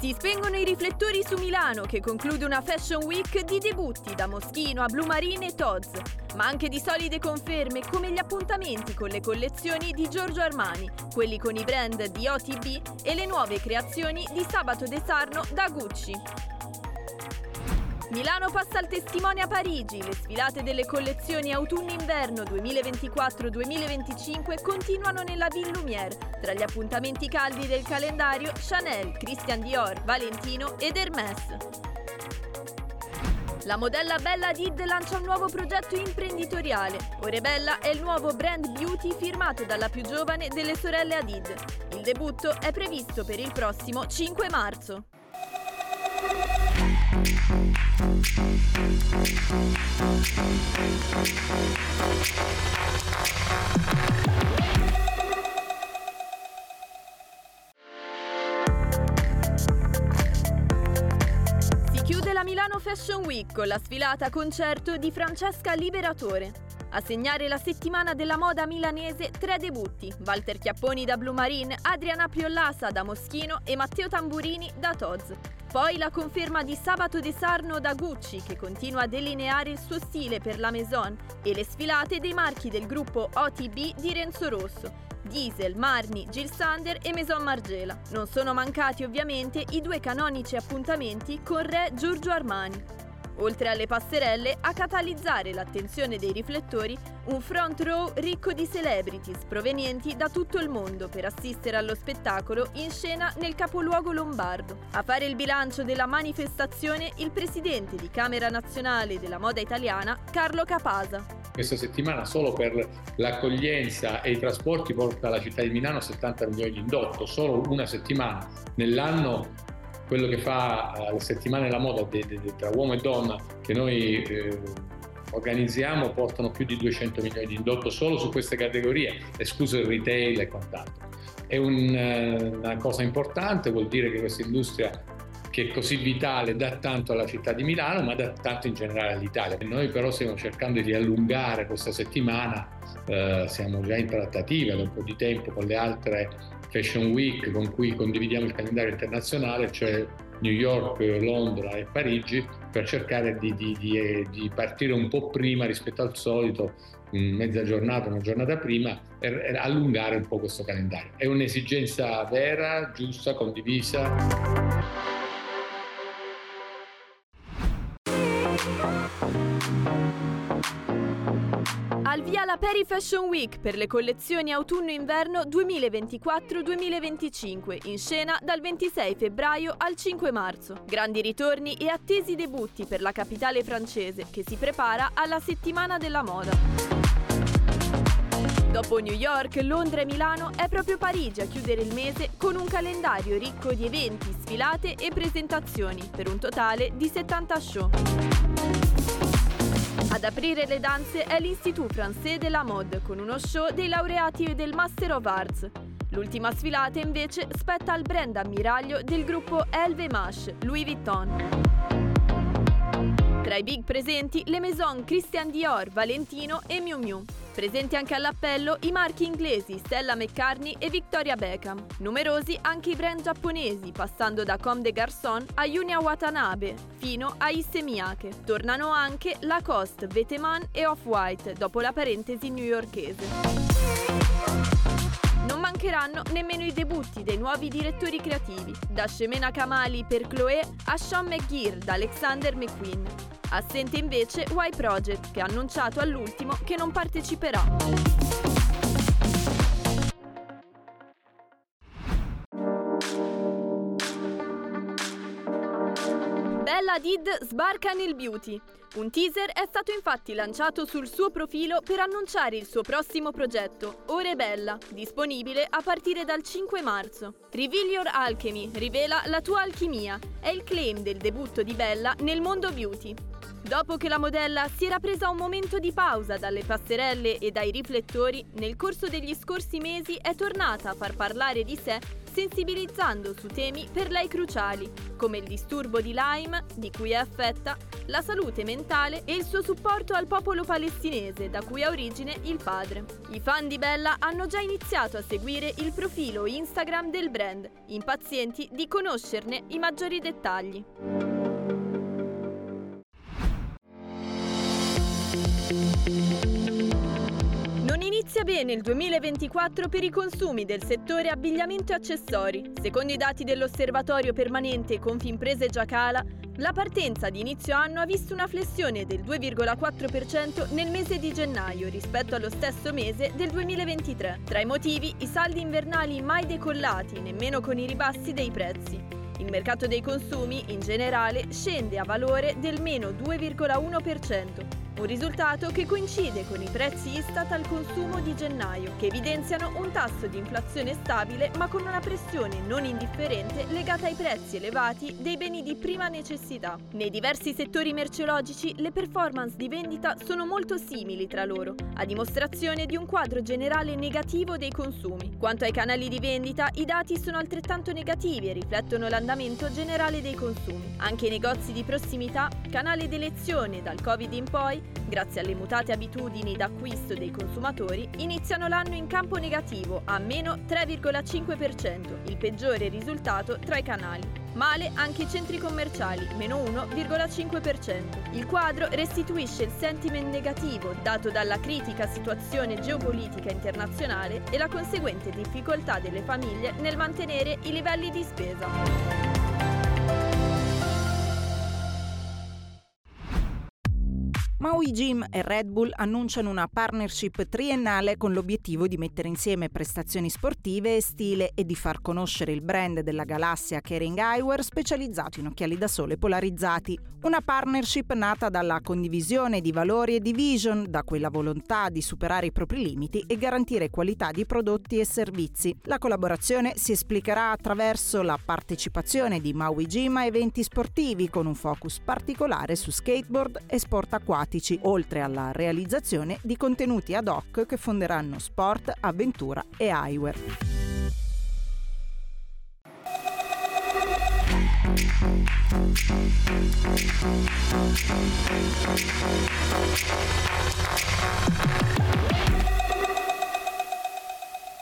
Si spengono i riflettori su Milano che conclude una Fashion Week di debutti da Moschino a Blue Marine e Tod's, ma anche di solide conferme come gli appuntamenti con le collezioni di Giorgio Armani, quelli con i brand di OTB e le nuove creazioni di Sabato De Sarno da Gucci. Milano passa al testimone a Parigi. Le sfilate delle collezioni autunno-inverno 2024-2025 continuano nella Ville Lumière. Tra gli appuntamenti caldi del calendario, Chanel, Christian Dior, Valentino ed Hermès. La modella Bella Did lancia un nuovo progetto imprenditoriale. Ore Bella è il nuovo brand beauty firmato dalla più giovane delle sorelle Adid. Il debutto è previsto per il prossimo 5 marzo. Si chiude la Milano Fashion Week con la sfilata concerto di Francesca Liberatore. A segnare la settimana della moda milanese tre debutti, Walter Chiapponi da Blue Marine, Adriana Piollasa da Moschino e Matteo Tamburini da Toz. Poi la conferma di Sabato De Sarno da Gucci che continua a delineare il suo stile per la Maison e le sfilate dei marchi del gruppo OTB di Renzo Rosso. Diesel, Marni, Gil Sander e Maison Margiela. Non sono mancati ovviamente i due canonici appuntamenti con Re Giorgio Armani. Oltre alle passerelle, a catalizzare l'attenzione dei riflettori, un front row ricco di celebrities provenienti da tutto il mondo per assistere allo spettacolo in scena nel capoluogo lombardo. A fare il bilancio della manifestazione il presidente di Camera Nazionale della Moda Italiana, Carlo Capasa. Questa settimana solo per l'accoglienza e i trasporti porta la città di Milano 70 milioni di indotto, solo una settimana. Nell'anno quello che fa uh, le settimane della moda de, de, de, tra uomo e donna che noi eh, organizziamo portano più di 200 milioni di indotto solo su queste categorie, escluso il retail e quant'altro. È un, uh, una cosa importante, vuol dire che questa industria che è così vitale dà tanto alla città di Milano, ma dà tanto in generale all'Italia. Noi però stiamo cercando di allungare questa settimana, eh, siamo già in trattativa da un po' di tempo con le altre Fashion Week con cui condividiamo il calendario internazionale, cioè New York, Londra e Parigi, per cercare di, di, di, di partire un po' prima rispetto al solito, mezza giornata, una giornata prima, e, e allungare un po' questo calendario. È un'esigenza vera, giusta, condivisa. Via la Peri Fashion Week per le collezioni autunno-inverno 2024-2025, in scena dal 26 febbraio al 5 marzo. Grandi ritorni e attesi debutti per la capitale francese che si prepara alla settimana della moda. Dopo New York, Londra e Milano è proprio Parigi a chiudere il mese con un calendario ricco di eventi, sfilate e presentazioni, per un totale di 70 show. Aprire le danze è l'Institut Français de la Mode con uno show dei laureati del Master of Arts. L'ultima sfilata invece spetta al brand ammiraglio del gruppo LVMH, Louis Vuitton. Tra i big presenti le Maison Christian Dior, Valentino e Miu Miu. Presenti anche all'appello i marchi inglesi Stella McCartney e Victoria Beckham. Numerosi anche i brand giapponesi, passando da Comme des Garçons a Yunia Watanabe, fino a Isse Miyake. Tornano anche Lacoste, Veteman e Off-White, dopo la parentesi newyorkese. Non mancheranno nemmeno i debutti dei nuovi direttori creativi, da Shemena Kamali per Chloé a Sean McGear da Alexander McQueen. Assente invece Y Project, che ha annunciato all'ultimo che non parteciperà. Bella Hadid sbarca nel beauty. Un teaser è stato infatti lanciato sul suo profilo per annunciare il suo prossimo progetto, Ore Bella, disponibile a partire dal 5 marzo. Reveal Your Alchemy, rivela la tua alchimia, è il claim del debutto di Bella nel mondo beauty. Dopo che la modella si era presa un momento di pausa dalle passerelle e dai riflettori, nel corso degli scorsi mesi è tornata a far parlare di sé sensibilizzando su temi per lei cruciali, come il disturbo di Lyme, di cui è affetta, la salute mentale e il suo supporto al popolo palestinese, da cui ha origine il padre. I fan di Bella hanno già iniziato a seguire il profilo Instagram del brand, impazienti di conoscerne i maggiori dettagli. Inizia bene il 2024 per i consumi del settore abbigliamento e accessori. Secondo i dati dell'Osservatorio Permanente Confimprese Giacala, la partenza di inizio anno ha visto una flessione del 2,4% nel mese di gennaio rispetto allo stesso mese del 2023. Tra i motivi, i saldi invernali mai decollati, nemmeno con i ribassi dei prezzi. Il mercato dei consumi, in generale, scende a valore del meno 2,1%, un risultato che coincide con i prezzi Istat al consumo di gennaio, che evidenziano un tasso di inflazione stabile ma con una pressione non indifferente legata ai prezzi elevati dei beni di prima necessità. Nei diversi settori merceologici le performance di vendita sono molto simili tra loro, a dimostrazione di un quadro generale negativo dei consumi. Quanto ai canali di vendita, i dati sono altrettanto negativi e riflettono l'andamento generale dei consumi. Anche i negozi di prossimità, canale d'elezione dal Covid in poi, grazie alle mutate abitudini d'acquisto dei consumatori, iniziano l'anno in campo negativo a meno 3,5%, il peggiore risultato tra i canali. Male anche i centri commerciali, meno 1,5%. Il quadro restituisce il sentiment negativo dato dalla critica situazione geopolitica internazionale e la conseguente difficoltà delle famiglie nel mantenere i livelli di spesa. Maui Gym e Red Bull annunciano una partnership triennale con l'obiettivo di mettere insieme prestazioni sportive e stile e di far conoscere il brand della galassia Kering Eyewear specializzato in occhiali da sole polarizzati. Una partnership nata dalla condivisione di valori e di vision, da quella volontà di superare i propri limiti e garantire qualità di prodotti e servizi. La collaborazione si esplicherà attraverso la partecipazione di Maui Gym a eventi sportivi con un focus particolare su skateboard e sport acquatici tematici, oltre alla realizzazione di contenuti ad hoc che fonderanno sport, avventura e eyewear. Thank